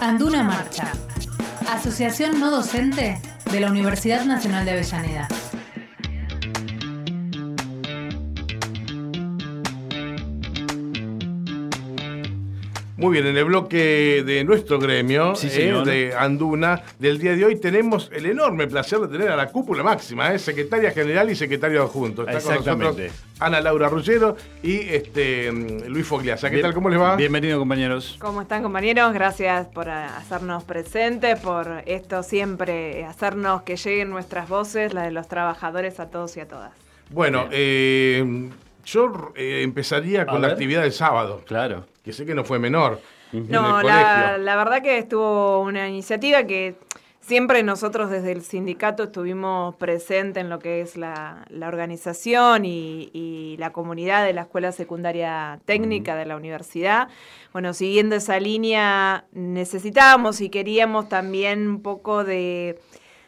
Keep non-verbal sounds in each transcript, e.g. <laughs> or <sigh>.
Anduna Marcha, Asociación No Docente de la Universidad Nacional de Avellaneda. Muy bien, en el bloque de nuestro gremio, Sí, eh, de Anduna, del día de hoy, tenemos el enorme placer de tener a la cúpula máxima, eh, secretaria general y secretario adjunto. Está con nosotros Exactamente. Ana Laura Ruggero y este, mm, Luis Fogliasa. ¿Qué tal? ¿Cómo les va? Bienvenido, compañeros. ¿Cómo están compañeros? Gracias por hacernos presentes, por esto siempre, hacernos que lleguen nuestras voces, la de los trabajadores, a todos y a todas. Bueno, eh, yo eh, empezaría con la actividad del sábado, Claro. que sé que no fue menor. en No, el la, verdad que estuvo una iniciativa que siempre nosotros desde el sindicato estuvimos presentes en lo que es la, la organización y, y la comunidad de la Escuela Secundaria Técnica de la universidad. Bueno, siguiendo esa línea, necesitábamos y queríamos también un poco de,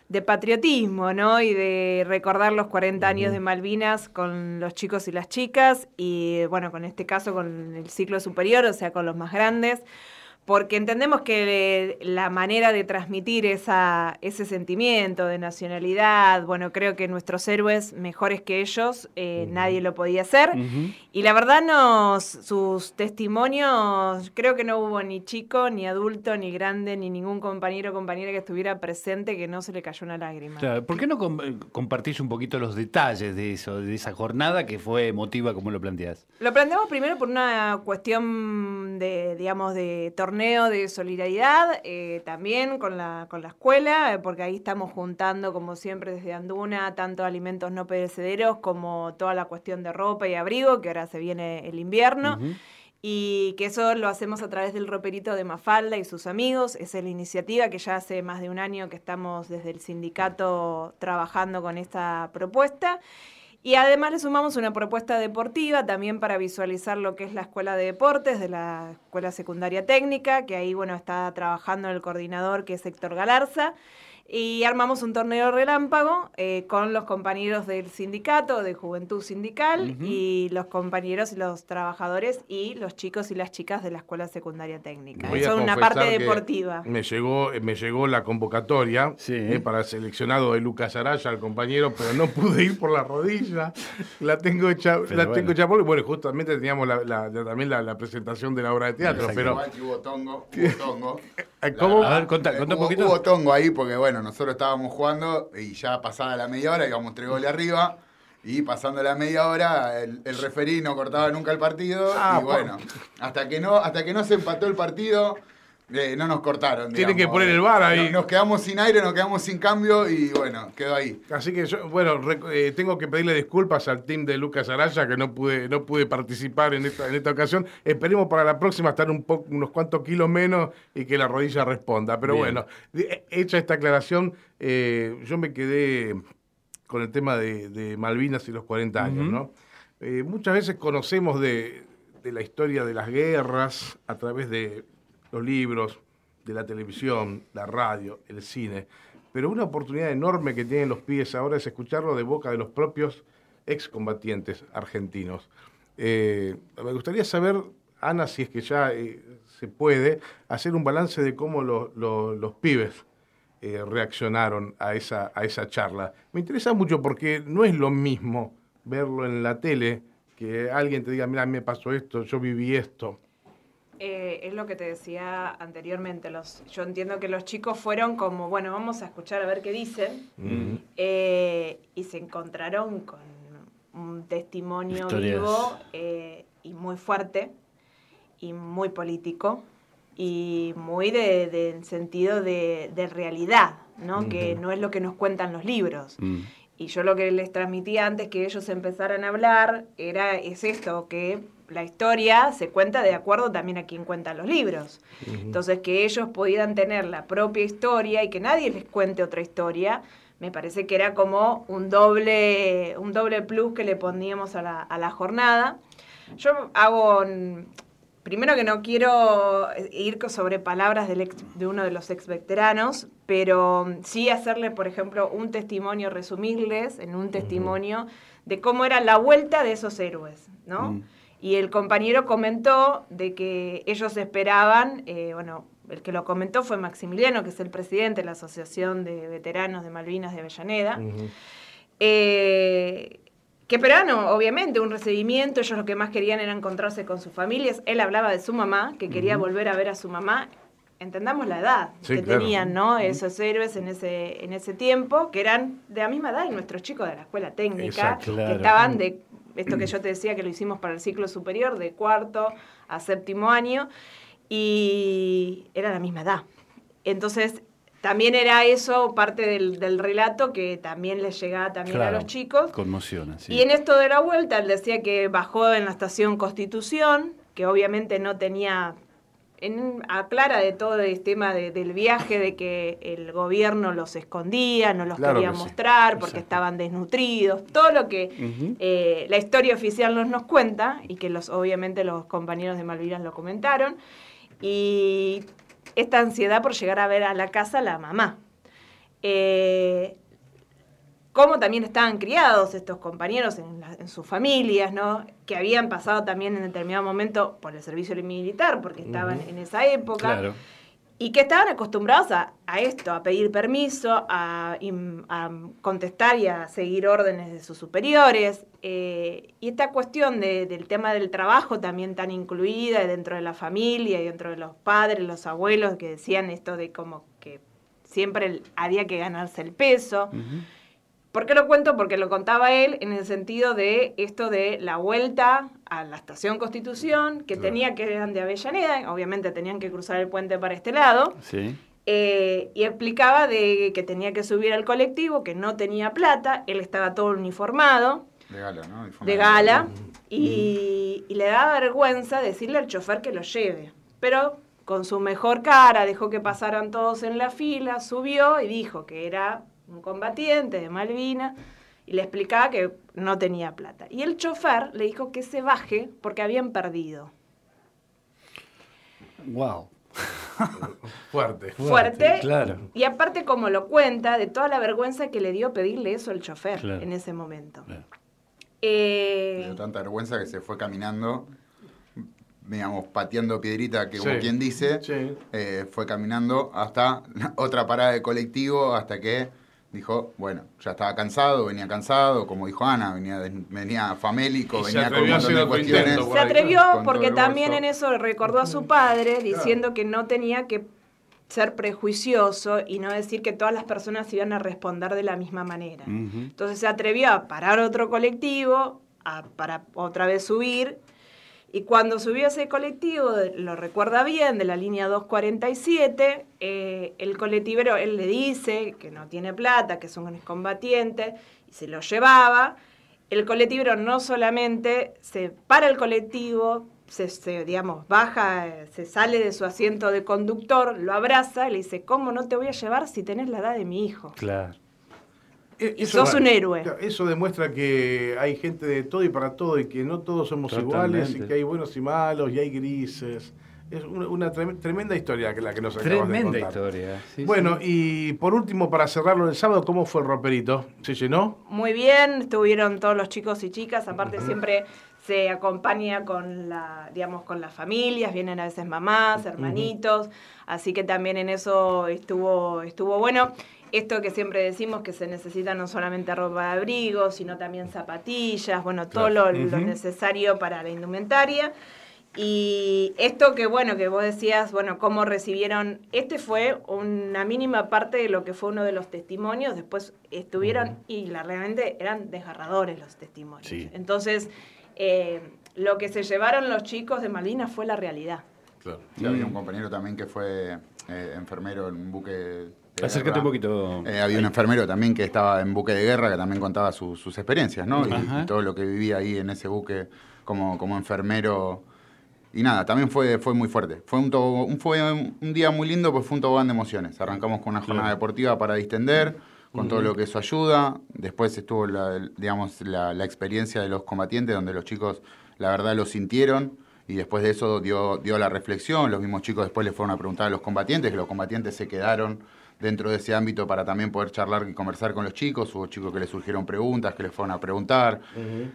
de patriotismo, ¿no? Y de recordar los 40 años de Malvinas con los chicos y las chicas y, bueno, con este caso con el ciclo superior, o sea, con los más grandes porque entendemos que la manera de transmitir esa, ese sentimiento de nacionalidad, bueno, creo que nuestros héroes mejores que ellos, eh, nadie lo podía hacer. Y la verdad, nos, sus testimonios, creo que no hubo ni chico, ni adulto, ni grande, ni ningún compañero o compañera que estuviera presente que no se le cayó una lágrima. Claro, ¿Por qué no com- eh, compartís un poquito los detalles de eso, de esa jornada que fue emotiva como lo planteás? Lo planteamos primero por una cuestión de, digamos, de torneo de solidaridad, eh, también con la, con la escuela, eh, porque ahí estamos juntando, como siempre, desde Anduna, tanto alimentos no perecederos como toda la cuestión de ropa y abrigo, que ahora se viene el invierno. Y que eso lo hacemos a través del roperito de Mafalda y sus amigos. Es la iniciativa que ya hace más de un año que estamos desde el sindicato trabajando con esta propuesta. Y además le sumamos una propuesta deportiva también para visualizar lo que es la escuela de deportes de la Escuela Secundaria Técnica, que ahí bueno está trabajando el coordinador que es Héctor Galarza. Y armamos un torneo relámpago eh, con los compañeros del sindicato, de Juventud Sindical, y los compañeros y los trabajadores y los chicos y las chicas de la Escuela Secundaria Técnica. Voy a Eso es una parte deportiva. Me llegó, me llegó la convocatoria Sí. eh, para el seleccionado de Lucas Araya, el compañero, pero no pude ir por la rodilla. La tengo hecha, Pero la bueno. tengo hecha porque, bueno, justamente teníamos la, la- la- también la, la presentación de la obra de teatro, pero Igual que hubo tongo, <laughs> hubo tongo. eh, ¿cómo? A ver, contá, contá un poquito. hubo tongo ahí porque, bueno, nosotros estábamos jugando y ya pasada la media hora íbamos tres goles arriba. Y pasando la media hora, el, el referí no cortaba nunca el partido. Ah, y bueno, hasta que no, hasta que no se empató el partido, eh, no nos cortaron. Tienen que poner el VAR ahí. Nos, nos quedamos sin aire, nos quedamos sin cambio y bueno, quedó ahí. Así que yo, bueno, eh, tengo que pedirle disculpas al team de Lucas Araya que no pude, no pude participar en esta, en esta ocasión. Esperemos para la próxima estar un poco, unos cuantos kilos menos y que la rodilla responda. Pero Bien. bueno, hecha esta aclaración, eh, yo me quedé con el tema de, de Malvinas y los 40 años. ¿no? Eh, muchas veces conocemos de, de la historia de las guerras a través de los libros, de la televisión, la radio, el cine. Pero una oportunidad enorme que tienen los pibes ahora es escucharlo de boca de los propios excombatientes argentinos. Eh, me gustaría saber, Ana, si es que ya eh, se puede, hacer un balance de cómo lo- los pibes eh, reaccionaron a esa, a esa charla. Me interesa mucho porque no es lo mismo verlo en la tele que alguien te diga, mira, me pasó esto, yo viví esto. Eh, es lo que te decía anteriormente. Los, yo entiendo que los chicos fueron como, bueno, vamos a escuchar a ver qué dicen. Eh, y se encontraron con un testimonio Historias. vivo eh, y muy fuerte y muy político y muy de, de- en sentido de, de realidad, ¿no? Que no es lo que nos cuentan los libros. Mm. Y yo lo que les transmitía antes que ellos empezaran a hablar era es esto, que la historia se cuenta de acuerdo también a quien cuenta los libros. Entonces que ellos pudieran tener la propia historia y que nadie les cuente otra historia, me parece que era como un doble, un doble plus que le poníamos a la, a la jornada. Yo hago, primero que no quiero ir co- sobre palabras del ex- de uno de los ex veteranos, pero mm, sí hacerle, por ejemplo, un testimonio, resumirles en un testimonio de cómo era la vuelta de esos héroes, ¿no? Mm. Y el compañero comentó de que ellos esperaban, eh, bueno, el que lo comentó fue Maximiliano, que es el presidente de la Asociación de Veteranos de Malvinas de Avellaneda. Eh, que esperaban, obviamente, un recibimiento. Ellos lo que más querían era encontrarse con sus familias. Él hablaba de su mamá, que quería volver a ver a su mamá. Entendamos la edad Sí, que claro. tenían, ¿no? Esos héroes en ese, en ese tiempo, que eran de la misma edad y nuestros chicos de la escuela técnica, Exacto. Claro. que estaban de esto que yo te decía que lo hicimos para el ciclo superior, de cuarto a séptimo año, y era la misma edad. Entonces, también era eso parte del, del relato que también les llegaba también a los chicos. Conmociona, sí. Y en esto de la vuelta, él decía que bajó en la estación Constitución, que obviamente no tenía, en, aclara de todo el tema de- del viaje, de que el gobierno los escondía, no los Claro quería que sí. mostrar porque Exacto. estaban desnutridos, todo lo que eh, la historia oficial nos, nos cuenta y que los obviamente los compañeros de Malvinas lo comentaron. Y esta ansiedad por llegar a ver a la casa a la mamá. Eh, cómo también estaban criados estos compañeros en, la- en sus familias, ¿no? Que habían pasado también en determinado momento por el servicio militar, porque estaban en esa época. Claro. Y que estaban acostumbrados a, esto, a pedir permiso, a, contestar y a seguir órdenes de sus superiores. eh, y esta cuestión de- del tema del trabajo también tan incluida dentro de la familia y dentro de los padres, los abuelos que decían esto de como que siempre había que ganarse el peso. ¿Por qué lo cuento? Porque lo contaba él en el sentido de esto de la vuelta a la estación Constitución, que Claro. tenía que eran de Avellaneda, obviamente tenían que cruzar el puente para este lado, Sí. eh, y explicaba de que tenía que subir al colectivo, que no tenía plata, él estaba todo uniformado, De gala, ¿no? De gala, y, y le daba vergüenza decirle al chofer que lo lleve. Pero con su mejor cara dejó que pasaran todos en la fila, subió y dijo que era un combatiente de Malvina y le explicaba que no tenía plata. Y el chofer le dijo que se baje porque habían perdido. Wow. <laughs> Fuerte. Fuerte. Claro. Y aparte, como lo cuenta, de toda la vergüenza que le dio pedirle eso al chofer Claro. en ese momento. Claro. Eh, Le dio tanta vergüenza que se fue caminando, digamos, pateando piedrita, que Sí. como quien dice, Sí. eh, fue caminando hasta otra parada de colectivo, hasta que dijo, bueno, ya estaba cansado, venía cansado, como dijo Ana, venía, venía famélico, Y venía con un montón de cuestiones. intento, Se atrevió porque también en eso recordó a su padre diciendo que no tenía que ser prejuicioso y no decir que todas las personas iban a responder de la misma manera. Entonces se atrevió a parar otro colectivo, a, para otra vez subir, y cuando subió ese colectivo, lo recuerda bien, de la línea 247, eh, el colectivero, él le dice que no tiene plata, que es un excombatiente, y se lo llevaba. El colectivero no solamente se para el colectivo, se, se, digamos, baja, se sale de su asiento de conductor, lo abraza y le dice, ¿cómo no te voy a llevar si tenés la edad de mi hijo? Claro. Eh, Y sos un héroe. Eso demuestra que hay gente de todo y para todo y que no todos somos Totalmente. iguales y que hay buenos y malos y hay grises. Es una, una trem- tremenda historia que la que nos acabas de Tremenda contar. historia. sí, bueno, sí. y por último, para cerrarlo el sábado, ¿cómo fue el roperito? ¿Se llenó? Muy bien, estuvieron todos los chicos y chicas, aparte siempre se acompaña con la, digamos, con las familias, vienen a veces mamás, hermanitos, así que también en eso estuvo, estuvo bueno. Esto que siempre decimos que se necesita no solamente ropa de abrigo, sino también zapatillas, bueno, todo lo, necesario para la indumentaria. Y esto que bueno, que vos decías, bueno, cómo recibieron, este fue una mínima parte de lo que fue uno de los testimonios, después estuvieron y la, realmente eran desgarradores los testimonios. Sí. Entonces, eh, lo que se llevaron los chicos de Malvinas fue la realidad. Claro. Sí, había un compañero también que fue eh, enfermero en un buque Acércate un poquito. Eh, había un enfermero también que estaba en buque de guerra que también contaba su- sus experiencias, ¿no? Y, y todo lo que vivía ahí en ese buque como, como enfermero. Y nada, también fue, fue muy fuerte. Fue un, tobo- un- fue un día muy lindo, pues fue un tobogán de emociones. Arrancamos con una jornada Claro. deportiva para distender, con todo lo que eso ayuda. Después estuvo, la, digamos, la, la experiencia de los combatientes, donde los chicos, la verdad, lo sintieron y después de eso dio, dio la reflexión, los mismos chicos después le fueron a preguntar a los combatientes, que los combatientes se quedaron dentro de ese ámbito para también poder charlar y conversar con los chicos. Hubo chicos que les surgieron preguntas, que les fueron a preguntar.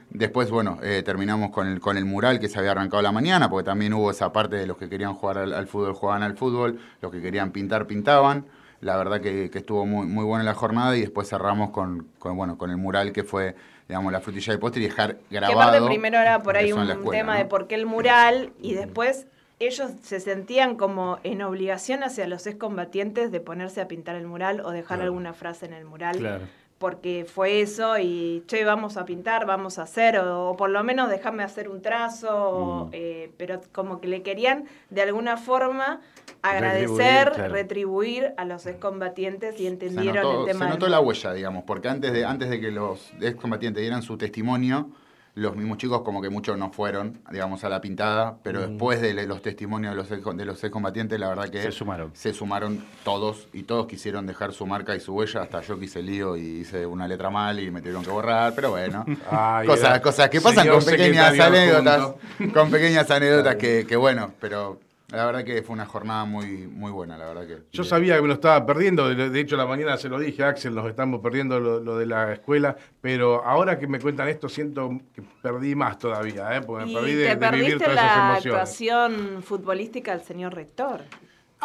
Después, bueno, eh, terminamos con el, con el mural que se había arrancado la mañana, porque también hubo esa parte de los que querían jugar al, al fútbol, jugaban al fútbol, los que querían pintar, pintaban. La verdad que, que estuvo muy, muy buena la jornada y después cerramos con, con, bueno, con el mural que fue digamos, la frutilla de postre y dejar Que grabado. aparte primero era por que ahí un escuela, tema ¿no? de por qué el mural y después ellos se sentían como en obligación hacia los excombatientes de ponerse a pintar el mural o dejar Claro. alguna frase en el mural. Claro. Porque fue eso y, che, vamos a pintar, vamos a hacer, o, o por lo menos déjame hacer un trazo, Mm. eh, pero como que le querían de alguna forma agradecer, Retribuir, claro. retribuir a los excombatientes y entendieron notó, el tema se del notó la huella, digamos, porque antes de, antes de que los excombatientes dieran su testimonio, los mismos chicos como que muchos no fueron, digamos, a la pintada, pero después de los testimonios de los, ex- de los excombatientes, la verdad que Se sumaron. se sumaron todos y todos quisieron dejar su marca y su huella, hasta yo que hice lío y hice una letra mal y me tuvieron que borrar, pero bueno, <laughs> Ay, cosas, cosas que pasan con pequeñas anécdotas, con pequeñas anécdotas que bueno, pero la verdad que fue una jornada muy, muy buena, la verdad que. Yo sabía que me lo estaba perdiendo, de hecho la mañana se lo dije, Axel, nos estamos perdiendo lo, lo de la escuela, pero ahora que me cuentan esto siento que perdí más todavía, ¿eh? porque me perdí de, te de vivir perdiste todas esas la actuación futbolística del señor rector.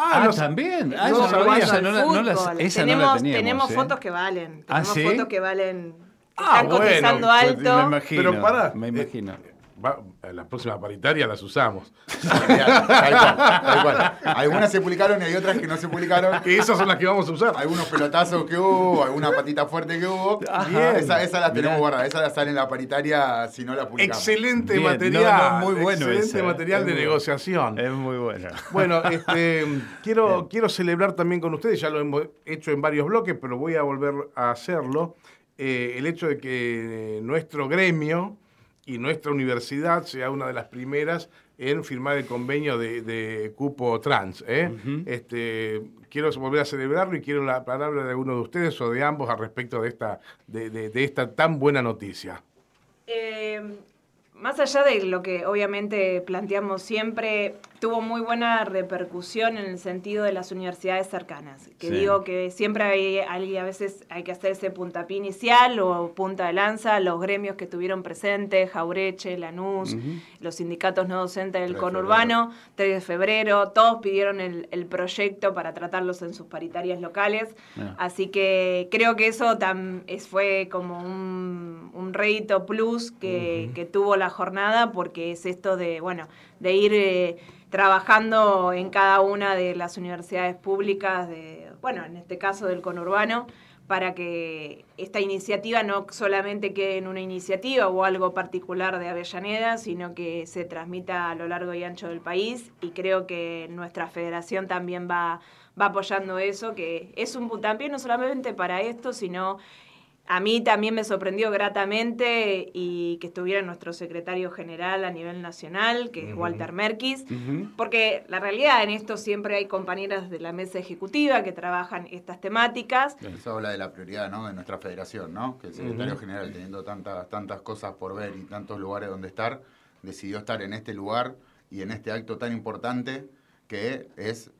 Ah, no- también. Ah, no sabía. esa no la, no esa tenemos, no la teníamos. tenemos ¿eh? fotos que valen. ¿Ah, Tenemos sí? fotos que valen. que Ah, están bueno, cotizando pues, alto. Me imagino. Pero pará, Me eh, imagino. Va- en la próxima paritaria las usamos. <laughs> Tal cual, tal cual. Algunas se publicaron y hay otras que no se publicaron. Que esas son las que vamos a usar. Algunos pelotazos que hubo, alguna patita fuerte que hubo. Bien. Esa, esa la tenemos guardada. Esa la sale en la paritaria si no la publicamos. Excelente Bien, material. no, no, muy bueno excelente ese, ¿eh? material Es de muy- negociación. Es muy bueno. Bueno, este, <laughs> quiero, quiero celebrar también con ustedes, ya lo hemos hecho en varios bloques, pero voy a volver a hacerlo, eh, el hecho de que nuestro gremio y nuestra universidad sea una de las primeras en firmar el convenio de, de cupo trans. ¿eh? este, quiero volver a celebrarlo y quiero la palabra de alguno de ustedes o de ambos al respecto de esta, de, de- de esta tan buena noticia. Eh, más allá de lo que obviamente planteamos siempre, tuvo muy buena repercusión en el sentido de las universidades cercanas. Que Sí. digo que siempre hay, hay- a veces hay que hacer ese puntapié inicial o punta de lanza, los gremios que estuvieron presentes, Jaureche, Lanús, los sindicatos no docentes del 3 de conurbano, 3 de febrero, todos pidieron el, el proyecto para tratarlos en sus paritarias locales. Ah. Así que creo que eso tam- es, fue como un, un rédito plus que, que tuvo la jornada, porque es esto de, bueno, de ir eh, trabajando en cada una de las universidades públicas, de, bueno, en este caso del conurbano, para que esta iniciativa no solamente quede en una iniciativa o algo particular de Avellaneda, sino que se transmita a lo largo y ancho del país. Y creo que nuestra federación también va, va apoyando eso, que es un puntapié no solamente para esto, sino a mí también me sorprendió gratamente y que estuviera nuestro secretario general a nivel nacional, que es Walter Merkis, porque la realidad en esto siempre hay compañeras de la mesa ejecutiva que trabajan estas temáticas. Eso habla de la prioridad ¿no? de nuestra federación, ¿no? que el secretario general, teniendo tantas, tantas cosas por ver y tantos lugares donde estar, decidió estar en este lugar y en este acto tan importante que es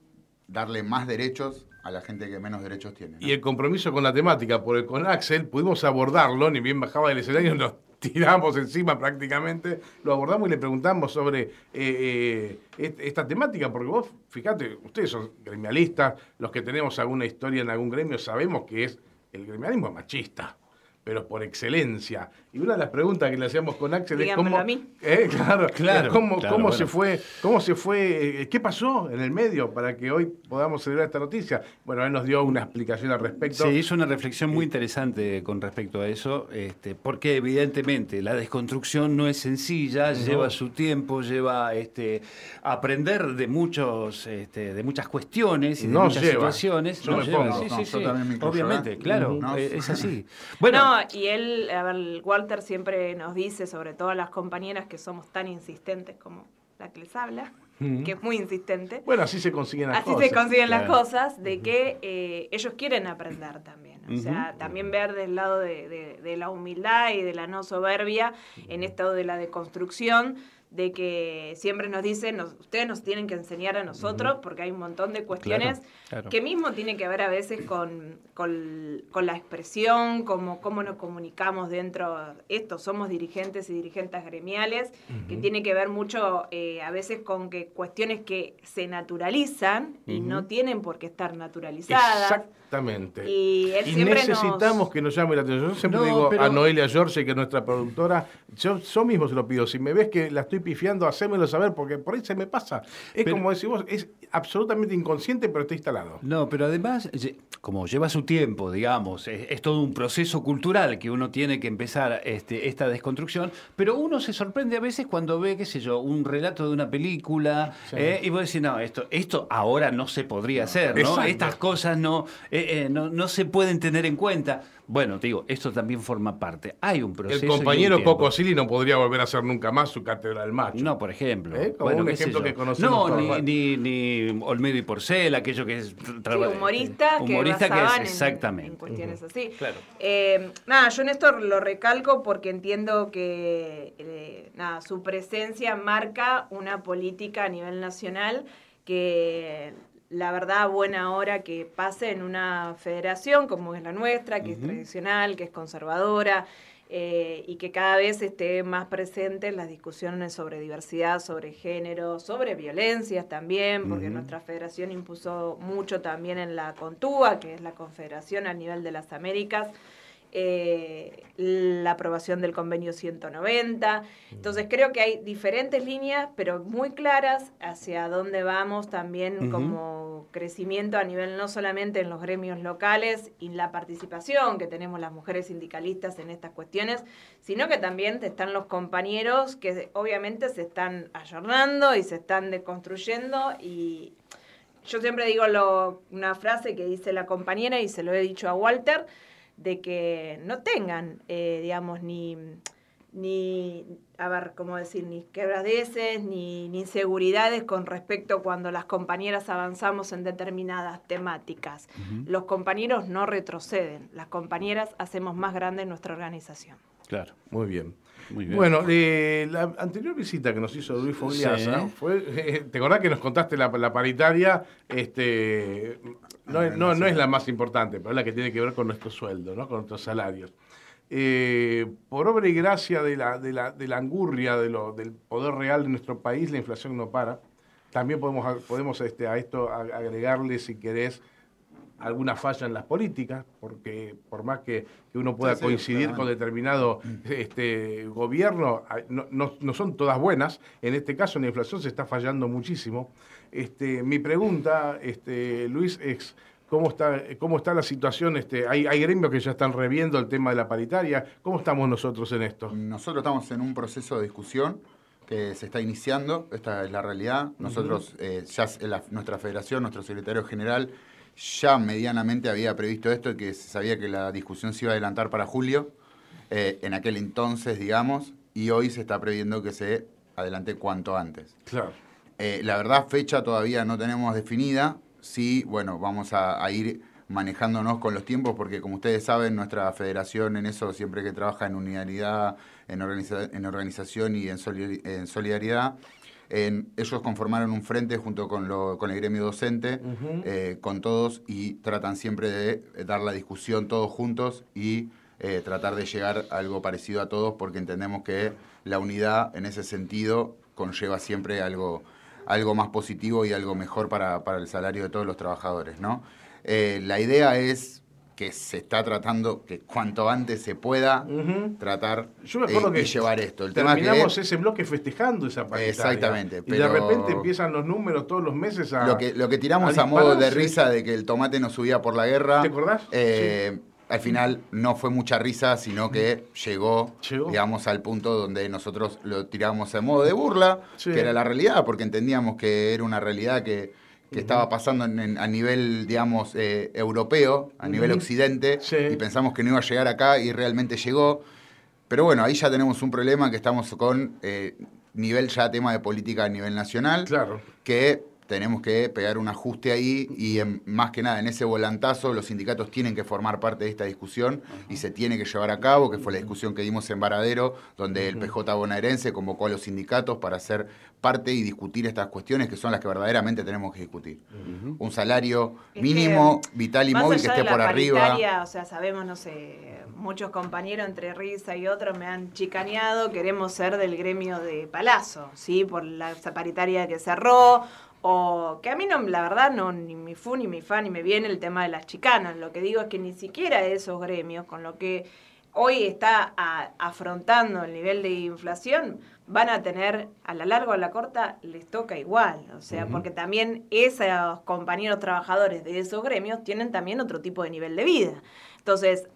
darle más derechos a la gente que menos derechos tiene. Y el compromiso con la temática, porque con Axel pudimos abordarlo, ni bien bajaba del escenario, <laughs> nos tiramos encima prácticamente, lo abordamos y le preguntamos sobre eh, eh, est- esta temática, porque vos, fíjate, ustedes son gremialistas, los que tenemos alguna historia en algún gremio sabemos que es el gremialismo es machista, pero por excelencia. Y una de las preguntas que le hacíamos con Axel es cómo, a mí. <laughs> Eh, claro, Claro, cómo, claro, cómo bueno. se fue, cómo se fue, eh, qué pasó en el medio para que hoy podamos celebrar esta noticia. Bueno, él nos dio una explicación al respecto. Se hizo una reflexión muy interesante con respecto a eso, este, porque evidentemente la desconstrucción no es sencilla, lleva su tiempo, lleva este, aprender de muchos, este, de muchas cuestiones y de No muchas lleva. situaciones. Yo No me lleva, pongo. sí, No, sí, yo sí. también me incluyo, Obviamente, ¿eh? claro, eh, es así. Bueno, no, y él, a ver, Walter siempre nos dice, sobre todo a las compañeras que somos tan insistentes como la que les habla, que es muy insistente, Bueno, así se consiguen las así cosas. se consiguen las cosas, de que eh, ellos quieren aprender también. O sea, también ver del lado de, de- de la humildad y de la no soberbia en esto de la deconstrucción, de que siempre nos dicen, ustedes nos tienen que enseñar a nosotros, porque hay un montón de cuestiones que mismo tiene que ver a veces con, con, la expresión, como cómo nos comunicamos dentro, esto, somos dirigentes y dirigentes gremiales, que tiene que ver mucho eh, a veces con que cuestiones que se naturalizan y no tienen por qué estar naturalizadas. Exactamente. Y, necesitamos que nos llame la atención. Yo siempre digo a Noelia George, que es nuestra productora, yo, yo mismo se lo pido, si me ves que la estoy pifiando, hacémelo saber, porque por ahí se me pasa. Es como decimos, es absolutamente inconsciente, pero está instalado. No, pero además, como lleva su tiempo, digamos, es, todo un proceso cultural que uno tiene que empezar este, esta desconstrucción, pero uno se sorprende a veces cuando ve, qué sé yo, un relato de una película, eh, y vos decís, no, esto, esto ahora no se podría hacer, ¿no? Estas cosas no... Eh, eh, no, se pueden tener en cuenta. Bueno, te digo, esto también forma parte. Hay un proceso. El compañero Coco Silly no podría volver a hacer nunca más su catedral macho. No, por ejemplo. ¿Eh? bueno, un ejemplo que conocemos. No, ni, ni, Olmedo y Porcel, aquello que es. Sí, humorista, que, humorista que es exactamente. En, cuestiones así. Claro. nada, yo en esto lo recalco porque entiendo que nada, su presencia marca una política a nivel nacional que la verdad, buena hora que pase en una federación como es la nuestra, que es tradicional, que es conservadora, eh, y que cada vez esté más presente en las discusiones sobre diversidad, sobre género, sobre violencias también, porque nuestra federación impuso mucho también en la CONTUA, que es la confederación a nivel de las Américas, eh, la aprobación del convenio 190. Entonces creo que hay diferentes líneas, pero muy claras hacia dónde vamos también como crecimiento a nivel no solamente en los gremios locales y la participación que tenemos las mujeres sindicalistas en estas cuestiones, sino que también están los compañeros que obviamente se están ayornando y se están deconstruyendo. Y yo siempre digo lo, una frase que dice la compañera y se lo he dicho a Walter, de que no tengan, eh, digamos, ni, ni, a ver, ¿cómo decir? Ni quebradeces, ni, ni, inseguridades con respecto cuando las compañeras avanzamos en determinadas temáticas. Los compañeros no retroceden, las compañeras hacemos más grande nuestra organización. Claro, muy bien. Bueno, eh, la anterior visita que nos hizo Luis Fogliasa, fue, ¿te acordás que nos contaste la, paritaria? Este, no, no, es la más importante, pero es la que tiene que ver con nuestro sueldo, ¿no? con nuestros salarios. Eh, por obra y gracia de la, de la, de la angurria de lo, del poder real de nuestro país, la inflación no para. También podemos, podemos este, a esto agregarle, si querés, alguna falla en las políticas, porque por más que, uno pueda coincidir con determinado este, gobierno, no, son todas buenas. En este caso, la inflación se está fallando muchísimo. Este, mi pregunta, este, Luis, es cómo está, cómo está la situación. Este, hay, hay gremios que ya están reviendo el tema de la paritaria. ¿Cómo estamos nosotros en esto? Nosotros estamos en un proceso de discusión que se está iniciando, esta es la realidad. Nosotros, eh, ya nuestra federación, nuestro secretario general, ya medianamente había previsto esto, que se sabía que la discusión se iba a adelantar para julio, eh, en aquel entonces, digamos, y hoy se está previendo que se adelante cuanto antes. Claro. Eh, la verdad, fecha todavía no tenemos definida. Sí, bueno, vamos a, ir manejándonos con los tiempos, porque como ustedes saben, nuestra federación en eso siempre que trabaja en unidad, en, en organización y en, solidaridad, ellos conformaron un frente junto con, con el gremio docente, eh, con todos, y tratan siempre de dar la discusión todos juntos y eh, tratar de llegar a algo parecido a todos, porque entendemos que la unidad en ese sentido conlleva siempre algo, algo más positivo y algo mejor para, el salario de todos los trabajadores. ¿no? Eh, la idea es que se está tratando que cuanto antes se pueda tratar Yo me acuerdo eh, que llevar esto. El terminamos ese bloque festejando esa paritaria. Exactamente. Y de repente empiezan los números todos los meses a. Lo que, lo que tiramos a, modo de risa de que el tomate no subía por la guerra. ¿Te acordás? Eh, al final no fue mucha risa, sino que llegó, digamos, al punto donde nosotros lo tiramos a modo de burla, que era la realidad, porque entendíamos que era una realidad que que estaba pasando a nivel, digamos, eh, europeo, a nivel occidente, y pensamos que no iba a llegar acá y realmente llegó. Pero bueno, ahí ya tenemos un problema que estamos con eh, nivel ya tema de política a nivel nacional, claro. que tenemos que pegar un ajuste ahí y más que nada en ese volantazo los sindicatos tienen que formar parte de esta discusión y se tiene que llevar a cabo, que fue la discusión que dimos en Varadero, donde el PJ bonaerense convocó a los sindicatos para hacer parte y discutir estas cuestiones que son las que verdaderamente tenemos que discutir. Un salario mínimo, vital y móvil que esté por arriba. O sea, sabemos, no sé, muchos compañeros entre risa y otros me han chicaneado, queremos ser del gremio de Palazzo, ¿sí? Por la paritaria que cerró o que a mí no, la verdad, no ni mi fu ni mi fa ni me viene el tema de las chicanas. Lo que digo es que ni siquiera esos gremios, con lo que hoy está afrontando el nivel de inflación, van a tener a la larga o a la corta, les toca igual. O sea, porque también esos compañeros trabajadores de esos gremios tienen también otro tipo de nivel de vida. Entonces,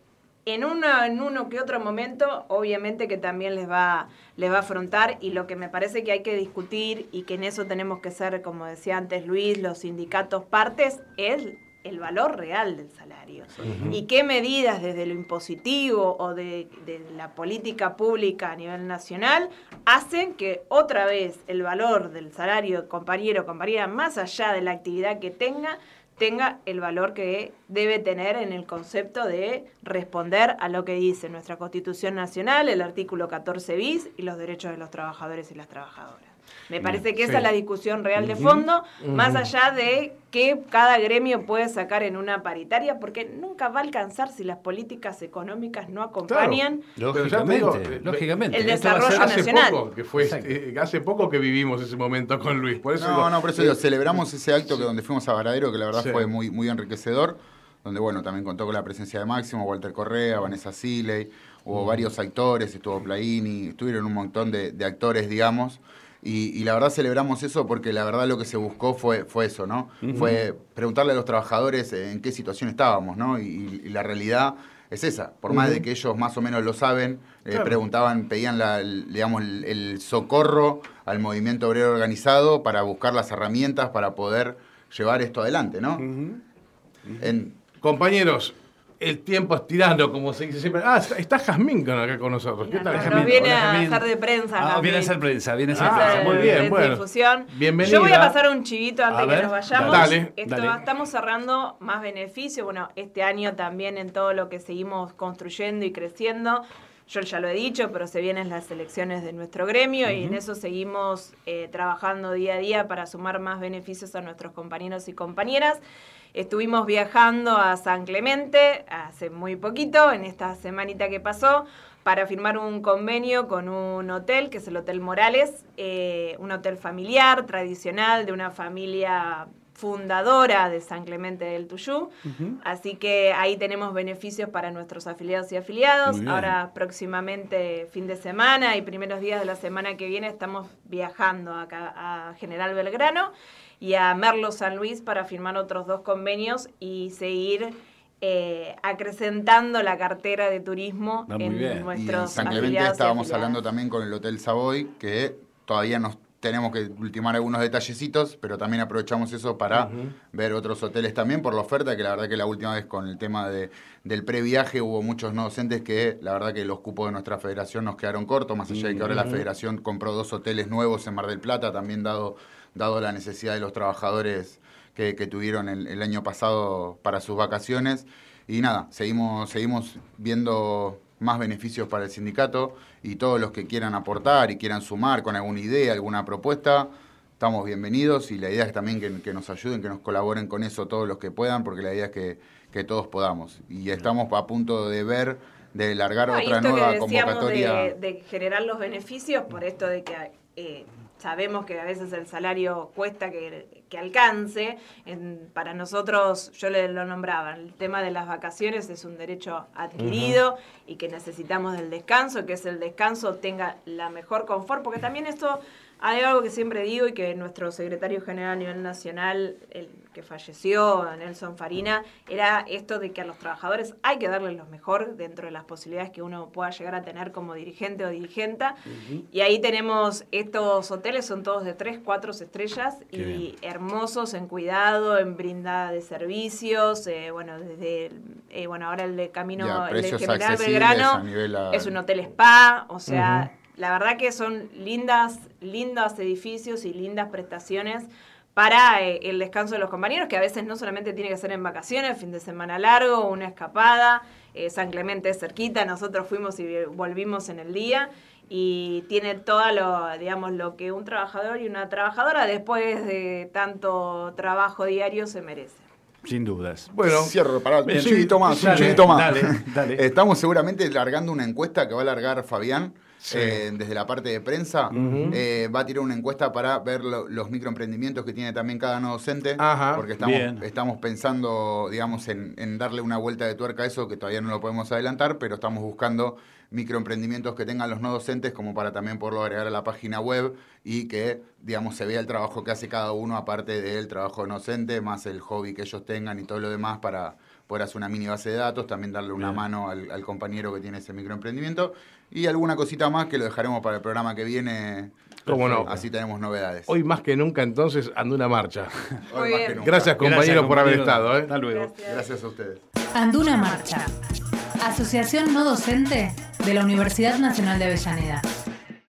en, uno, en uno que otro momento, obviamente que también les va, les va a afrontar y lo que me parece que hay que discutir y que en eso tenemos que ser, como decía antes Luis, los sindicatos partes, es el valor real del salario. Y qué medidas desde lo impositivo o de, de, la política pública a nivel nacional hacen que otra vez el valor del salario compañero compañera, más allá de la actividad que tenga, tenga el valor que debe tener en el concepto de responder a lo que dice nuestra Constitución Nacional, el artículo 14 bis y los derechos de los trabajadores y las trabajadoras. Me parece que esa es la discusión real de fondo, más allá de que cada gremio puede sacar en una paritaria, porque nunca va a alcanzar si las políticas económicas no acompañan lógicamente, lógicamente. el desarrollo nacional. Poco, que fue, eh, hace poco que vivimos ese momento con Luis. Por eso no, no, por eso celebramos ese acto que donde fuimos a Varadero, que la verdad fue muy, muy enriquecedor, donde bueno, también contó con la presencia de Máximo, Walter Correa, Vanessa Siley, hubo varios actores, estuvo Plaini, estuvieron un montón de, de actores, digamos. Y, la verdad celebramos eso porque la verdad lo que se buscó fue, fue eso, ¿no? Fue preguntarle a los trabajadores en qué situación estábamos, ¿no? Y, la realidad es esa. Por más de que ellos más o menos lo saben, eh, preguntaban, pedían la, digamos, el, socorro al movimiento obrero organizado para buscar las herramientas para poder llevar esto adelante, ¿no? Compañeros, el tiempo estirando, como se dice siempre. Ah, está Jazmín acá con nosotros. ¿Qué tal, Jazmín? Nos viene a hacer de prensa. Ah, viene a hacer prensa, viene a hacer ah, prensa. Muy bien, bueno. Difusión. Bienvenida. Yo voy a pasar un chivito antes de que nos vayamos. Dale, Esto, Estamos cerrando más beneficios. Bueno, este año también en todo lo que seguimos construyendo y creciendo. Yo ya lo he dicho, pero se vienen las elecciones de nuestro gremio y en eso seguimos eh, trabajando día a día para sumar más beneficios a nuestros compañeros y compañeras. Estuvimos viajando a San Clemente hace muy poquito, en esta semanita que pasó, para firmar un convenio con un hotel, que es el Hotel Morales, eh, un hotel familiar, tradicional, de una familia fundadora de San Clemente del Tuyú. Así que ahí tenemos beneficios para nuestros afiliados y afiliados. Ahora próximamente fin de semana y primeros días de la semana que viene estamos viajando acá a General Belgrano y a Merlo San Luis para firmar otros dos convenios y seguir eh, acrecentando la cartera de turismo ah, en nuestros y en San Clemente estábamos hablando también con el Hotel Savoy, que todavía nos tenemos que ultimar algunos detallecitos, pero también aprovechamos eso para ver otros hoteles también por la oferta, que la verdad que la última vez con el tema de, del previaje hubo muchos no docentes que la verdad que los cupos de nuestra federación nos quedaron cortos, más allá de que ahora la federación compró dos hoteles nuevos en Mar del Plata, también dado dado la necesidad de los trabajadores que, tuvieron el, año pasado para sus vacaciones. Y nada, seguimos, seguimos viendo más beneficios para el sindicato y todos los que quieran aportar y quieran sumar con alguna idea, alguna propuesta, estamos bienvenidos y la idea es también que, nos ayuden, que nos colaboren con eso todos los que puedan, porque la idea es que, todos podamos. Y estamos a punto de ver, de largar otra nueva convocatoria. De, de, generar los beneficios por esto de que eh, sabemos que a veces el salario cuesta que, que alcance. para nosotros, yo le lo nombraba, el tema de las vacaciones es un derecho adquirido y que necesitamos del descanso, que es el descanso tenga la mejor confort, porque también esto hay algo que siempre digo y que nuestro secretario general a nivel nacional, el que falleció, Nelson Farina, era esto de que a los trabajadores hay que darles lo mejor dentro de las posibilidades que uno pueda llegar a tener como dirigente o dirigenta. Y ahí tenemos estos hoteles, son todos de tres, cuatro estrellas y hermosos en cuidado, en brindada de servicios. Eh, bueno, desde eh, bueno, ahora el de Camino, el de General Belgrano es un hotel spa, o sea la verdad que son lindas, lindos edificios y lindas prestaciones para eh, el descanso de los compañeros, que a veces no solamente tiene que ser en vacaciones, fin de semana largo, una escapada, eh, San Clemente es cerquita, nosotros fuimos y volvimos en el día y tiene todo lo, digamos, lo que un trabajador y una trabajadora después de tanto trabajo diario se merece. Sin dudas. Bueno, cierro, pará, un chivito más, un chivito más. Dale, dale. Estamos seguramente largando una encuesta que va a largar Fabián eh, desde la parte de prensa, eh, va a tirar una encuesta para ver los microemprendimientos que tiene también cada no docente, porque estamos, estamos pensando, digamos, en, darle una vuelta de tuerca a eso, que todavía no lo podemos adelantar, pero estamos buscando microemprendimientos que tengan los no docentes como para también poderlo agregar a la página web y que, digamos, se vea el trabajo que hace cada uno aparte del trabajo docente, más el hobby que ellos tengan y todo lo demás para poder hacer una mini base de datos, también darle una mano al, al compañero que tiene ese microemprendimiento y alguna cosita más que lo dejaremos para el programa que viene. ¿Cómo no? Así tenemos novedades. Hoy más que nunca, entonces, Anduna Marcha. Gracias, compañeros, por haber estado. ¿eh? Hasta luego. Gracias. a ustedes. Anduna Marcha. Asociación no docente de la Universidad Nacional de Avellaneda.